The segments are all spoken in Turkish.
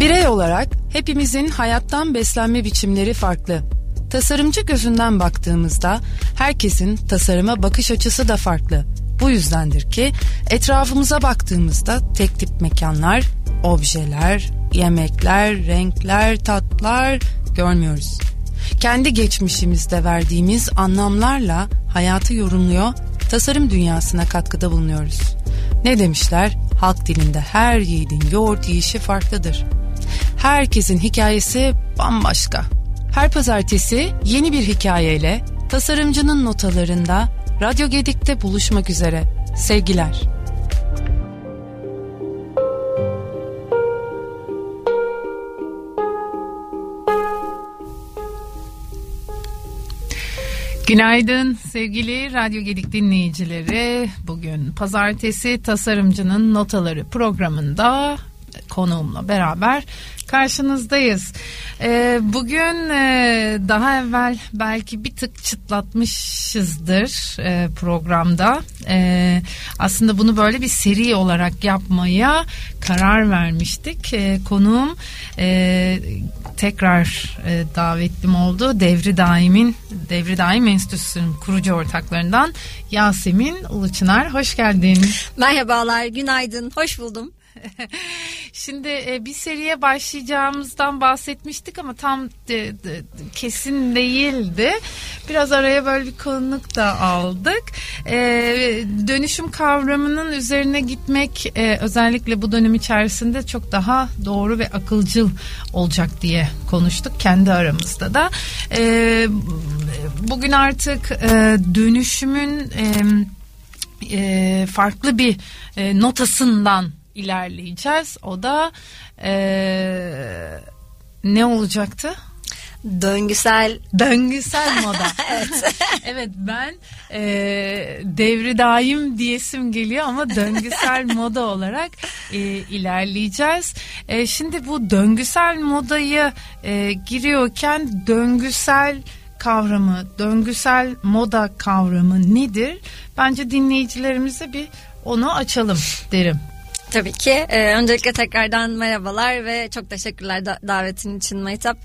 Birey olarak hepimizin hayattan beslenme biçimleri farklı. Tasarımcı gözünden baktığımızda herkesin tasarıma bakış açısı da farklı. Bu yüzdendir ki etrafımıza baktığımızda tek tip mekanlar, objeler, yemekler, renkler, tatlar görmüyoruz. Kendi geçmişimizde verdiğimiz anlamlarla hayatı yorumluyor, tasarım dünyasına katkıda bulunuyoruz. Ne demişler? Halk dilinde her yiğidin yoğurt yiyişi farklıdır. Herkesin hikayesi bambaşka. Her pazartesi yeni bir hikayeyle tasarımcının notalarında Radyo Gedik'te buluşmak üzere. Sevgiler. Günaydın sevgili Radyo Gedik dinleyicileri. Bugün pazartesi tasarımcının notaları programında konuğumla beraber karşınızdayız. Ee, bugün e, daha evvel belki bir tık çıtlatmışızdır e, programda. E, aslında bunu böyle bir seri olarak yapmaya karar vermiştik. E, konuğum e, tekrar e, davetlim oldu. Devri Daim'in Devri Daim Enstitüsü'nün kurucu ortaklarından Yasemin Uluçınar. Hoş geldin. Merhabalar, günaydın, hoş buldum. Şimdi e, bir seriye başlayacağımızdan bahsetmiştik ama tam de, de, kesin değildi. Biraz araya böyle bir konuk da aldık. E, dönüşüm kavramının üzerine gitmek e, özellikle bu dönem içerisinde çok daha doğru ve akılcıl olacak diye konuştuk kendi aramızda da. E, bugün artık e, dönüşümün e, e, farklı bir e, notasından ilerleyeceğiz. O da e, ne olacaktı? Döngüsel döngüsel moda. evet. evet ben e, devri daim diyesim geliyor ama döngüsel moda olarak e, ilerleyeceğiz. E, şimdi bu döngüsel modayı e, giriyorken döngüsel kavramı, döngüsel moda kavramı nedir? Bence dinleyicilerimize bir onu açalım derim. Tabii ki. Ee, öncelikle tekrardan merhabalar ve çok teşekkürler da- davetin için Maytap.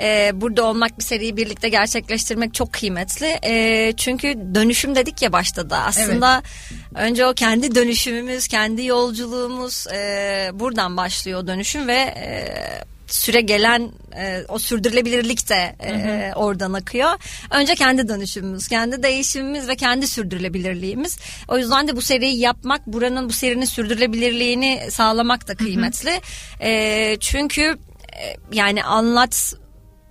Ee, burada olmak bir seriyi birlikte gerçekleştirmek çok kıymetli. Ee, çünkü dönüşüm dedik ya başta da. Aslında evet. Önce o kendi dönüşümümüz, kendi yolculuğumuz e, buradan başlıyor dönüşüm ve... E, süre gelen e, o sürdürülebilirlik de e, hı hı. oradan akıyor. Önce kendi dönüşümümüz, kendi değişimimiz ve kendi sürdürülebilirliğimiz. O yüzden de bu seriyi yapmak, buranın bu serinin sürdürülebilirliğini sağlamak da kıymetli. Hı hı. E, çünkü e, yani anlat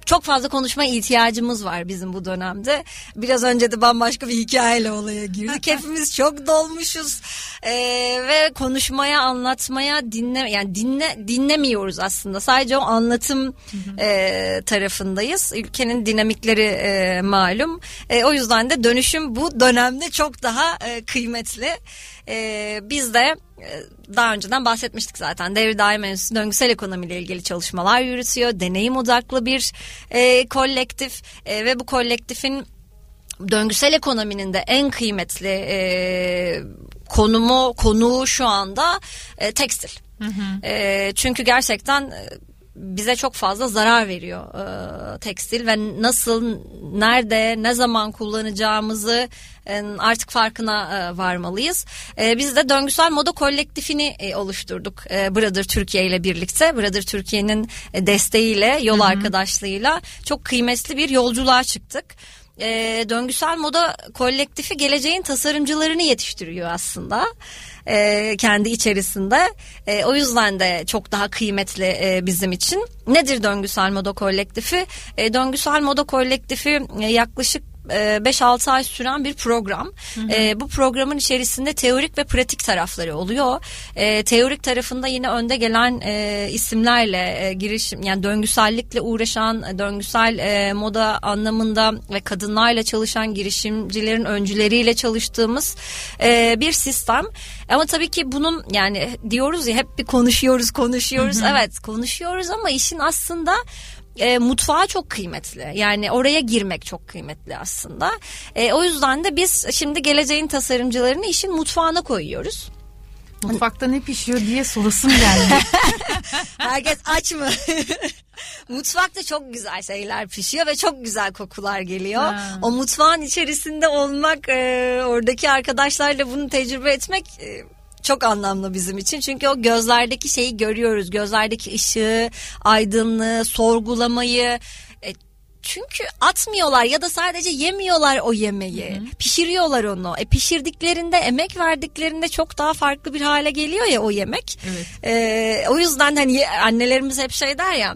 çok fazla konuşma ihtiyacımız var bizim bu dönemde. Biraz önce de bambaşka bir hikayeyle olaya girdik. Hepimiz çok dolmuşuz ee, ve konuşmaya, anlatmaya, dinle yani dinle dinlemiyoruz aslında. Sadece o anlatım e, tarafındayız. Ülkenin dinamikleri e, malum. E, o yüzden de dönüşüm bu dönemde çok daha e, kıymetli. E, biz de daha önceden bahsetmiştik zaten. Devri Daim Enstitüsü döngüsel ekonomiyle ilgili çalışmalar yürütüyor. Deneyim odaklı bir e, kolektif e, ve bu kolektifin döngüsel ekonominin de en kıymetli e, konumu konuğu şu anda e, tekstil. Hı hı. E, çünkü gerçekten e, bize çok fazla zarar veriyor e, tekstil ve nasıl, nerede, ne zaman kullanacağımızı e, artık farkına e, varmalıyız. E, biz de döngüsel moda kolektifini e, oluşturduk e, Brother Türkiye ile birlikte. Brother Türkiye'nin e, desteğiyle, yol Hı-hı. arkadaşlığıyla çok kıymetli bir yolculuğa çıktık e, döngüsel moda kolektifi geleceğin tasarımcılarını yetiştiriyor aslında e, kendi içerisinde. E, o yüzden de çok daha kıymetli e, bizim için. Nedir döngüsel moda kolektifi? E, döngüsel moda kolektifi e, yaklaşık 5-6 ay süren bir program. Hı hı. E, bu programın içerisinde teorik ve pratik tarafları oluyor. E, teorik tarafında yine önde gelen e, isimlerle e, girişim yani döngüsellikle uğraşan, döngüsel e, moda anlamında ve kadınlarla çalışan girişimcilerin öncüleriyle çalıştığımız e, bir sistem. Ama tabii ki bunun yani diyoruz ya hep bir konuşuyoruz konuşuyoruz. Hı hı. Evet konuşuyoruz ama işin aslında e, mutfağı çok kıymetli. Yani oraya girmek çok kıymetli aslında. E, o yüzden de biz şimdi geleceğin tasarımcılarını işin mutfağına koyuyoruz. Mutfakta ne pişiyor diye sorusum geldi. Herkes aç mı? Mutfakta çok güzel şeyler pişiyor ve çok güzel kokular geliyor. Ha. O mutfağın içerisinde olmak, e, oradaki arkadaşlarla bunu tecrübe etmek e, çok anlamlı bizim için. Çünkü o gözlerdeki şeyi görüyoruz. Gözlerdeki ışığı, aydınlığı, sorgulamayı. E, çünkü atmıyorlar ya da sadece yemiyorlar o yemeği. Pişiriyorlar onu. E pişirdiklerinde, emek verdiklerinde çok daha farklı bir hale geliyor ya o yemek. Evet. E, o yüzden hani annelerimiz hep şey der ya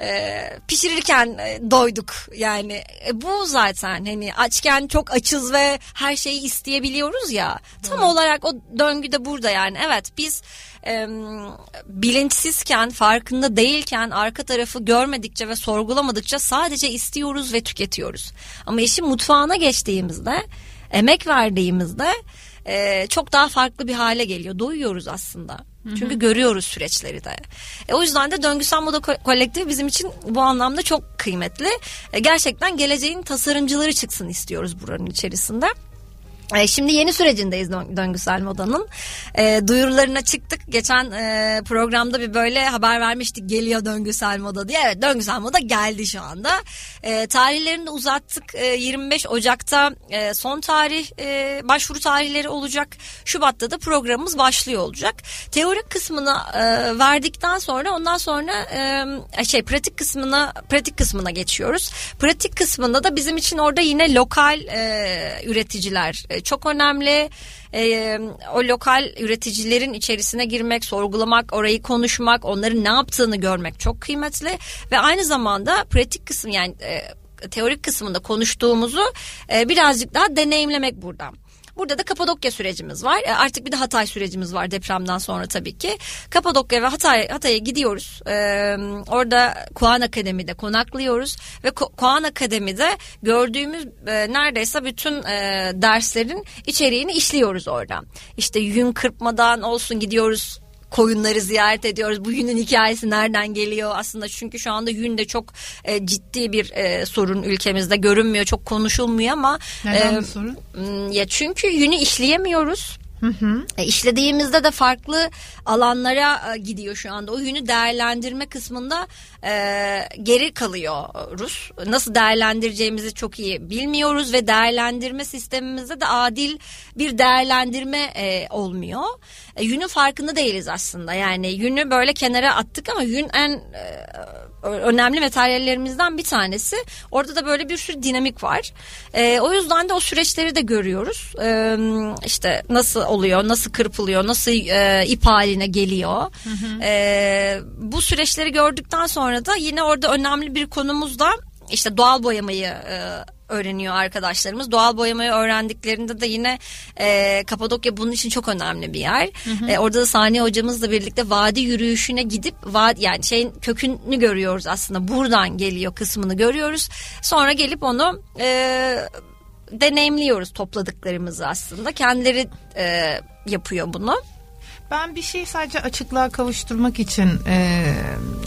e, pişirirken e, doyduk. Yani E, bu zaten hani açken çok açız ve her şeyi isteyebiliyoruz ya. Tam olarak o döngü de burada yani. Evet biz e, bilinçsizken farkında değilken arka tarafı görmedikçe ve sorgulamadıkça sadece istiyoruz ve tüketiyoruz. Ama işin mutfağına geçtiğimizde emek verdiğimizde e, çok daha farklı bir hale geliyor doyuyoruz aslında. Çünkü görüyoruz süreçleri de. E, o yüzden de döngüsel moda ko- kolektifi bizim için bu anlamda çok kıymetli. E, gerçekten geleceğin tasarımcıları çıksın istiyoruz buranın içerisinde. E, Şimdi yeni sürecindeyiz dön- döngüsel modanın. E, duyurularına çıktık. Geçen e, programda bir böyle haber vermiştik geliyor döngüsel moda diye. Evet döngüsel moda geldi şu anda. E, tarihlerini uzattık. E, 25 Ocak'ta e, son tarih e, başvuru tarihleri olacak. Şubat'ta da programımız başlıyor olacak. Teorik kısmını e, verdikten sonra ondan sonra e, şey pratik kısmına pratik kısmına geçiyoruz. Pratik kısmında da bizim için orada yine lokal e, üreticiler e, çok önemli. E, o lokal üreticilerin içerisine girmek, sorgulamak, orayı konuşmak, onların ne yaptığını görmek çok kıymetli ve aynı zamanda pratik kısım yani e, teorik kısmında konuştuğumuzu e, birazcık daha deneyimlemek burada. Burada da Kapadokya sürecimiz var. E, Artık bir de Hatay sürecimiz var depremden sonra tabii ki. Kapadokya ve Hatay Hatay'a gidiyoruz. Ee, orada Kuan Akademi'de konaklıyoruz ve Kuan Akademi'de gördüğümüz e, neredeyse bütün e, derslerin içeriğini işliyoruz orada. İşte yün kırpmadan olsun gidiyoruz koyunları ziyaret ediyoruz. Bu yünün hikayesi nereden geliyor aslında çünkü şu anda yün de çok e, ciddi bir e, sorun ülkemizde görünmüyor çok konuşulmuyor ama Neden e, bu sorun? Ya çünkü yünü işleyemiyoruz. E, işlediğimizde de farklı alanlara e, gidiyor şu anda. O yünü değerlendirme kısmında e, geri kalıyoruz. Nasıl değerlendireceğimizi çok iyi bilmiyoruz ve değerlendirme sistemimizde de adil bir değerlendirme e, olmuyor. E, yünün farkında değiliz aslında. Yani yünü böyle kenara attık ama yün en e, önemli materyallerimizden bir tanesi. Orada da böyle bir sürü dinamik var. E, o yüzden de o süreçleri de görüyoruz. E, işte nasıl oluyor, nasıl kırpılıyor, nasıl e, ip haline geliyor. E, bu süreçleri gördükten sonra da yine orada önemli bir konumuz da işte doğal boyamayı e, öğreniyor arkadaşlarımız. Doğal boyamayı öğrendiklerinde de yine e, Kapadokya bunun için çok önemli bir yer. E, orada da Saniye hocamızla birlikte vadi yürüyüşüne gidip vadi yani şeyin kökünü görüyoruz aslında. Buradan geliyor kısmını görüyoruz. Sonra gelip onu e, deneyimliyoruz topladıklarımızı aslında. Kendileri e, yapıyor bunu. Ben bir şey sadece açıklığa kavuşturmak için e,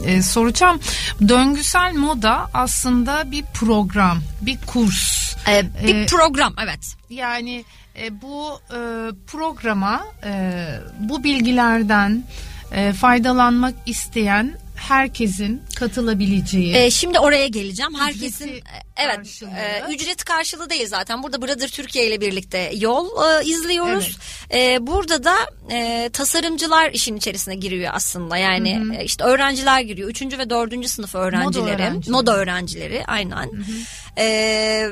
e, soracağım. Döngüsel moda aslında bir program, bir kurs. E, bir E, program evet. Yani e, bu e, programa e, bu bilgilerden e, faydalanmak isteyen herkesin katılabileceği. Ee, şimdi oraya geleceğim. Herkesin Ücreti e, evet karşılığı. e, ücret karşılığı değil zaten. Burada Brother Türkiye ile birlikte yol e, izliyoruz. E, burada da e, tasarımcılar işin içerisine giriyor aslında. Yani e, işte öğrenciler giriyor. Üçüncü ve dördüncü sınıf öğrencileri, öğrencileri. moda öğrencileri aynen. E,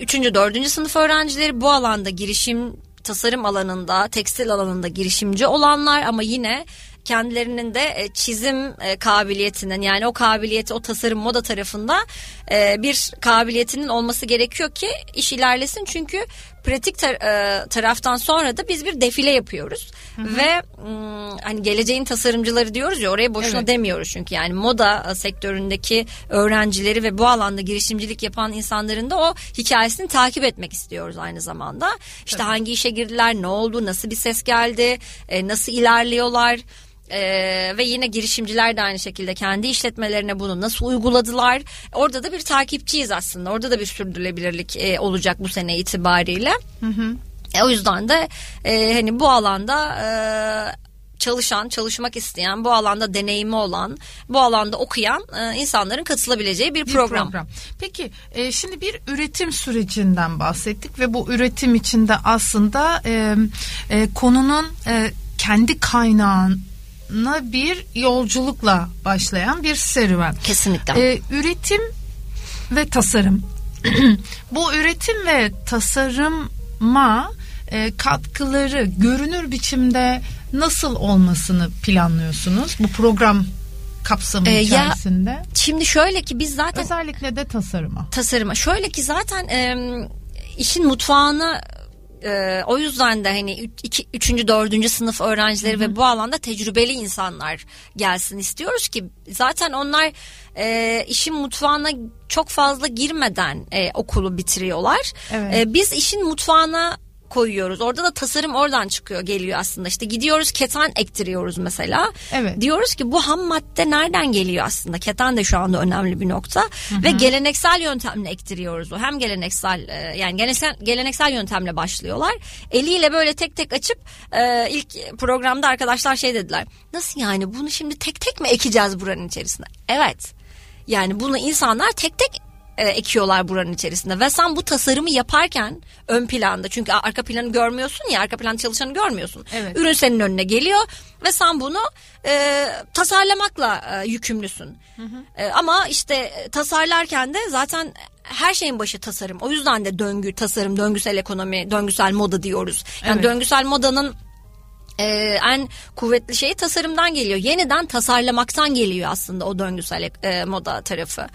üçüncü, dördüncü sınıf öğrencileri bu alanda girişim tasarım alanında, tekstil alanında girişimci olanlar ama yine kendilerinin de e, çizim e, kabiliyetinin yani o kabiliyeti o tasarım moda tarafında e, bir kabiliyetinin olması gerekiyor ki iş ilerlesin. Çünkü pratik tar- e, taraftan sonra da biz bir defile yapıyoruz ve mm, hani geleceğin tasarımcıları diyoruz ya oraya boşuna Evet. demiyoruz çünkü yani moda e, sektöründeki öğrencileri ve bu alanda girişimcilik yapan insanların da o hikayesini takip etmek istiyoruz aynı zamanda. İşte hangi işe girdiler, ne oldu, nasıl bir ses geldi, e, nasıl ilerliyorlar. Ee, ve yine girişimciler de aynı şekilde kendi işletmelerine bunu nasıl uyguladılar. Orada da bir takipçiyiz aslında. Orada da bir sürdürülebilirlik e, olacak bu sene itibariyle. E, o yüzden de e, hani bu alanda e, çalışan, çalışmak isteyen, bu alanda deneyimi olan, bu alanda okuyan e, insanların katılabileceği bir, bir program. program. Peki e, şimdi bir üretim sürecinden bahsettik ve bu üretim içinde aslında e, e, konunun e, kendi kaynağına bir yolculukla başlayan bir serüven. Kesinlikle. E, üretim ve tasarım. bu üretim ve tasarıma e, katkıları görünür biçimde nasıl olmasını planlıyorsunuz bu program kapsamı Ee, içerisinde? Ya, şimdi şöyle ki biz zaten Özellikle de tasarıma. tasarıma şöyle ki zaten e, işin mutfağına e, o yüzden de hani üç- iki, üçüncü, dördüncü sınıf öğrencileri ve bu alanda tecrübeli insanlar gelsin istiyoruz ki zaten onlar e, işin mutfağına çok fazla girmeden e, okulu bitiriyorlar. Evet. E, biz işin mutfağına koyuyoruz. Orada da tasarım oradan çıkıyor geliyor aslında. İşte gidiyoruz keten ektiriyoruz mesela. Evet. Diyoruz ki bu ham madde nereden geliyor aslında? Keten de şu anda önemli bir nokta. Ve geleneksel yöntemle ektiriyoruz o. Hem geleneksel e, yani geleneksel, geleneksel yöntemle başlıyorlar. Eliyle böyle tek tek açıp e, ilk programda arkadaşlar şey dediler. Nasıl yani bunu şimdi tek tek mi ekeceğiz buranın içerisinde? Evet. Yani bunu insanlar tek tek e, ekiyorlar buranın içerisinde ve sen bu tasarımı yaparken ön planda çünkü arka planı görmüyorsun ya arka plan çalışanı görmüyorsun. Evet. Ürün senin önüne geliyor ve sen bunu e, tasarlamakla e, yükümlüsün. E, ama işte e, tasarlarken de zaten her şeyin başı tasarım. O yüzden de döngü, tasarım, döngüsel ekonomi, döngüsel moda diyoruz. Yani Evet. döngüsel modanın e, en kuvvetli şeyi tasarımdan geliyor. Yeniden tasarlamaktan geliyor aslında o döngüsel e, moda tarafı.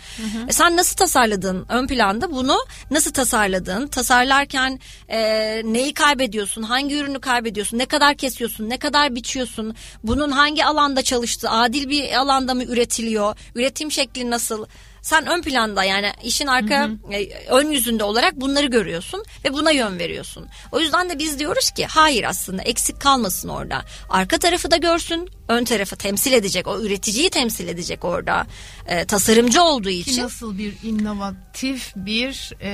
E, sen nasıl tasarladın ön planda bunu nasıl tasarladın? Tasarlarken e, neyi kaybediyorsun? Hangi ürünü kaybediyorsun? Ne kadar kesiyorsun? Ne kadar biçiyorsun? Bunun hangi alanda çalıştı? Adil bir alanda mı üretiliyor? Üretim şekli nasıl? Sen ön planda yani işin arka e, ön yüzünde olarak bunları görüyorsun ve buna yön veriyorsun. O yüzden de biz diyoruz ki hayır aslında eksik kalmasın orada. Arka tarafı da görsün, ön tarafı temsil edecek, o üreticiyi temsil edecek orada. E, tasarımcı olduğu Ki için. nasıl bir inovatif bir e,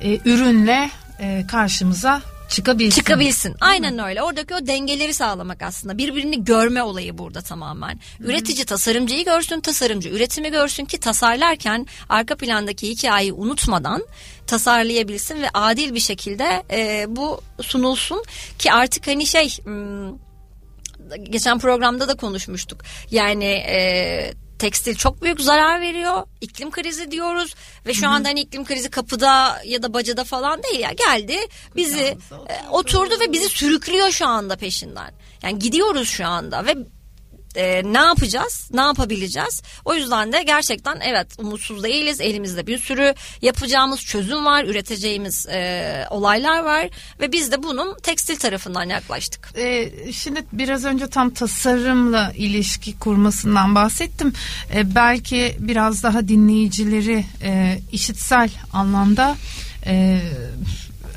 e, ürünle e, karşımıza çıkabilsin. çıkabilsin. Aynen öyle. Oradaki o dengeleri sağlamak aslında. Birbirini görme olayı burada tamamen. Üretici tasarımcıyı görsün, tasarımcı üretimi görsün ki tasarlarken arka plandaki hikayeyi unutmadan tasarlayabilsin ve adil bir şekilde e, bu sunulsun ki artık hani şey hmm, geçen programda da konuşmuştuk. Yani e, tekstil çok büyük zarar veriyor. İklim krizi diyoruz ve şu anda hani iklim krizi kapıda ya da bacada falan değil ya geldi bizi e, oturdu ve bizi sürüklüyor şu anda peşinden. Yani gidiyoruz şu anda ve e, ne yapacağız? Ne yapabileceğiz? O yüzden de gerçekten evet umutsuz değiliz. Elimizde bir sürü yapacağımız çözüm var, üreteceğimiz e, olaylar var ve biz de bunun tekstil tarafından yaklaştık. E, şimdi biraz önce tam tasarımla ilişki kurmasından bahsettim. E, belki biraz daha dinleyicileri e, işitsel anlamda e,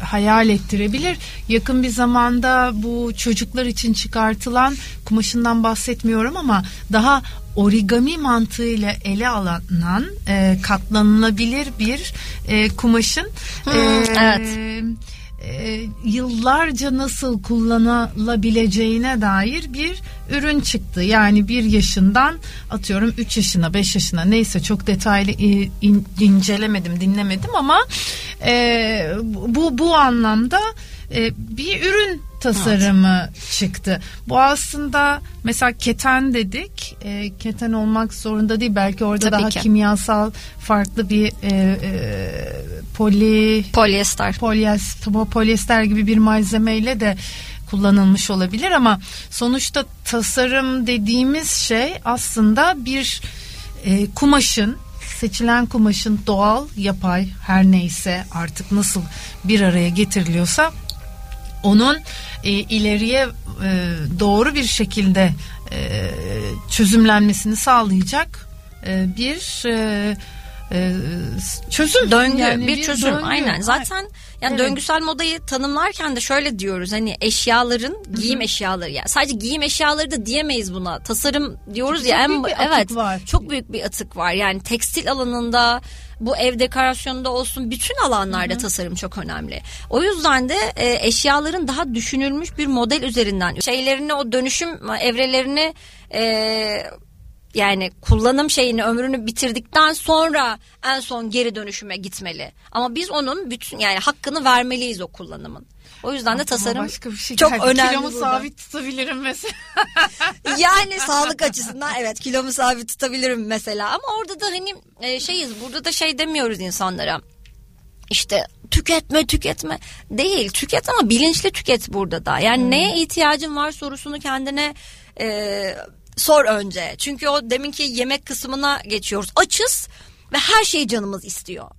hayal ettirebilir. Yakın bir zamanda bu çocuklar için çıkartılan kumaşından bahsetmiyorum ama daha origami mantığıyla ele alınan e, katlanılabilir bir e, kumaşın Hmm, evet. E, yıllarca nasıl kullanılabileceğine dair bir ürün çıktı. Yani bir yaşından atıyorum 3 yaşına 5 yaşına neyse çok detaylı in- incelemedim dinlemedim ama e, bu bu anlamda e, bir ürün tasarımı çıktı. Bu aslında mesela keten dedik. E, keten olmak zorunda değil. Belki orada Tabii daha ki. kimyasal farklı bir e, e, poli Polyester. polyester, polyester gibi bir malzemeyle de kullanılmış olabilir ama sonuçta tasarım dediğimiz şey aslında bir e, kumaşın seçilen kumaşın doğal, yapay her neyse artık nasıl bir araya getiriliyorsa onun e, ileriye e, doğru bir şekilde e, çözümlenmesini sağlayacak e, bir e, e, çözüm döngü yani bir, çözüm. döngü. aynen. Zaten yani Evet. döngüsel modayı tanımlarken de şöyle diyoruz. Hani eşyaların giyim eşyaları. Yani sadece giyim eşyaları da diyemeyiz buna. Tasarım diyoruz Çünkü ya çok en büyük bir evet. var. çok büyük bir atık var. Yani tekstil alanında bu ev dekorasyonunda olsun bütün alanlarda tasarım çok önemli. O yüzden de e, eşyaların daha düşünülmüş bir model üzerinden şeylerini o dönüşüm evrelerini e, yani kullanım şeyini ömrünü bitirdikten sonra en son geri dönüşüme gitmeli. Ama biz onun bütün yani hakkını vermeliyiz o kullanımın. O yüzden de tasarım başka bir şey çok geldi. önemli Kilomu burada. sabit tutabilirim mesela. Yani sağlık açısından evet kilomu sabit tutabilirim mesela ama orada da hani e, şeyiz burada da şey demiyoruz insanlara. İşte tüketme tüketme değil tüket ama bilinçli tüket burada da. Yani neye ihtiyacın var sorusunu kendine e, sor önce. Çünkü o deminki yemek kısmına geçiyoruz. Açız ve her şeyi canımız istiyor.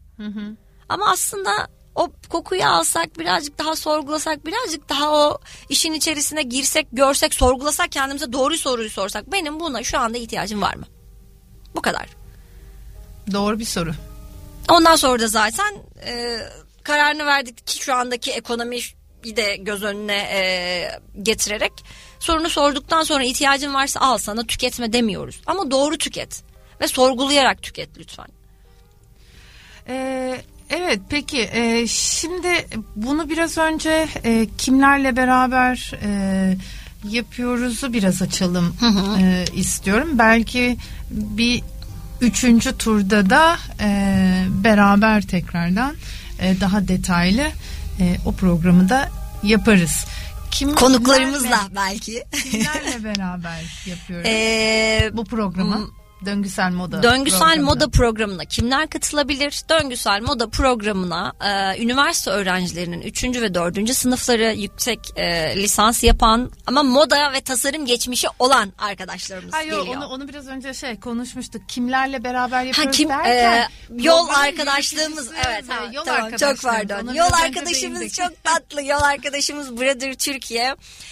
Ama aslında o kokuyu alsak birazcık daha sorgulasak birazcık daha o işin içerisine girsek görsek sorgulasak kendimize doğru soruyu sorsak benim buna şu anda ihtiyacım var mı? Bu kadar. Doğru bir soru. Ondan sonra da zaten e, kararını verdik ki şu andaki ekonomiyi de göz önüne e, getirerek sorunu sorduktan sonra ihtiyacın varsa al sana tüketme demiyoruz. Ama doğru tüket ve sorgulayarak tüket lütfen. Ee, evet peki e, şimdi bunu biraz önce e, kimlerle beraber e, yapıyoruzu biraz açalım e, istiyorum. Belki bir üçüncü turda da e, beraber tekrardan e, daha detaylı e, o programı da yaparız. Kim, Konuklarımızla kimlerle- belki. kimlerle beraber yapıyoruz Ee, bu programı? Döngüsel moda. Döngüsel programı. moda programına kimler katılabilir? Döngüsel moda programına e, üniversite öğrencilerinin 3. ve 4. sınıfları yüksek e, lisans yapan ama moda ve tasarım geçmişi olan arkadaşlarımız Hayır geliyor. onu, onu biraz önce şey konuşmuştuk. Kimlerle beraber Ha, yapıyoruz kim derken. e, yol arkadaşlığımız evet ve ha, yol tamam, çok pardon. Yol arkadaşımız değindik. çok tatlı. Yol arkadaşımız Brother Türkiye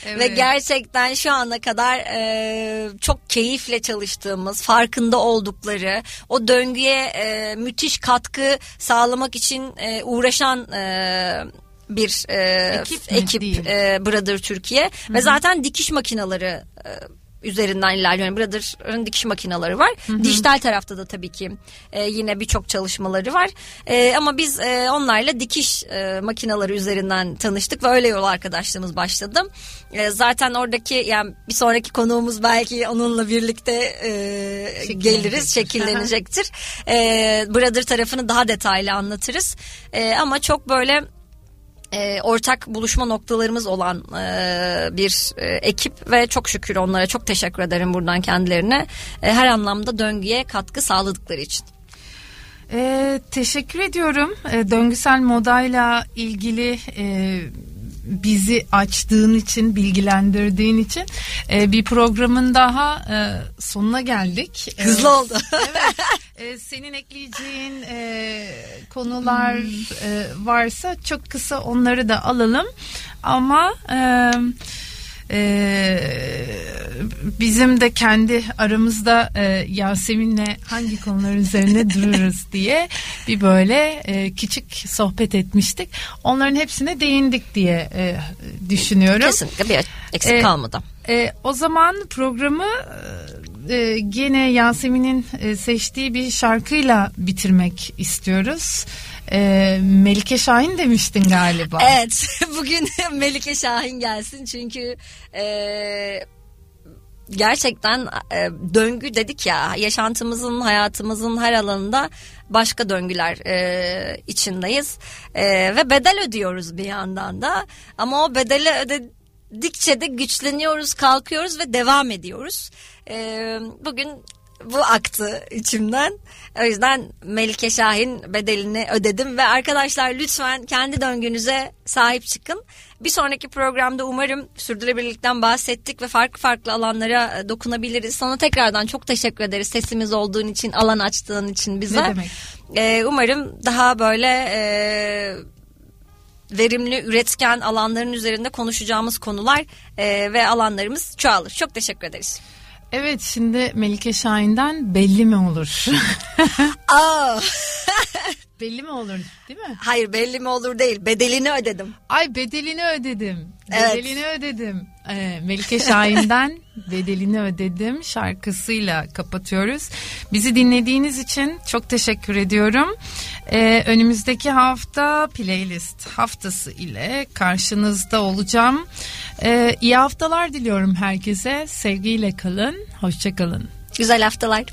ve Evet. gerçekten şu ana kadar e, çok keyifle çalıştığımız, farkında oldukları, o döngüye e, müthiş katkı sağlamak için e, uğraşan e, bir e, Ekip ekip e, Brother Türkiye. Ve zaten dikiş makineleri e, üzerinden ilerliyor. Brother'ın dikiş makineleri var. Dijital tarafta da tabii ki e, yine birçok çalışmaları var. E, ama biz e, onlarla dikiş e, makineleri üzerinden tanıştık ve öyle yol arkadaşlığımız başladı. E, zaten oradaki yani bir sonraki konuğumuz belki onunla birlikte e, geliriz, şekillenecektir. e, Brother tarafını daha detaylı anlatırız. E, ama çok böyle e, ortak buluşma noktalarımız olan e, bir e, ekip ve çok şükür onlara çok teşekkür ederim buradan kendilerine E, her anlamda döngüye katkı sağladıkları için. E, teşekkür ediyorum. E, döngüsel modayla ilgili e, bizi açtığın için, bilgilendirdiğin için E, bir programın daha e, sonuna geldik. E, Hızlı oldu. e, senin ekleyeceğin e, konular e, varsa çok kısa onları da alalım. Ama e, e, bizim de kendi aramızda e, Yasemin'le hangi konular üzerine dururuz diye bir böyle e, küçük sohbet etmiştik. Onların hepsine değindik diye e, düşünüyorum. Kesinlikle bir eksik E, kalmadı. E, o zaman programı e, gene Yasemin'in e, seçtiği bir şarkıyla bitirmek istiyoruz. E, Melike Şahin demiştin galiba. Evet bugün Melike Şahin gelsin çünkü e, gerçekten e, döngü dedik ya yaşantımızın hayatımızın her alanında başka döngüler e, içindeyiz E, ve bedel ödüyoruz bir yandan da ama o bedeli ödedikçe de güçleniyoruz kalkıyoruz ve devam ediyoruz E, bugün bu aktı içimden. O yüzden Melike Şahin bedelini ödedim ve arkadaşlar lütfen kendi döngünüze sahip çıkın. Bir sonraki programda umarım sürdürülebilirlikten bahsettik ve farklı farklı alanlara e, dokunabiliriz. Sana tekrardan çok teşekkür ederiz sesimiz olduğun için, alan açtığın için bize. Ne demek? Ee, umarım daha böyle e, verimli, üretken alanların üzerinde konuşacağımız konular e, ve alanlarımız çoğalır. Çok teşekkür ederiz. Evet şimdi Melike Şahin'den belli mi olur? Aa, belli mi olur değil mi? hayır belli mi olur değil. Bedelini ödedim. Ay bedelini ödedim. Evet. Bedelini ödedim. Ee, Melike Şahin'den bedelini ödedim şarkısıyla kapatıyoruz. Bizi dinlediğiniz için çok teşekkür ediyorum. Ee, önümüzdeki hafta playlist haftası ile karşınızda olacağım. Ee, iyi haftalar diliyorum herkese. Sevgiyle kalın. Hoşçakalın. Güzel haftalar.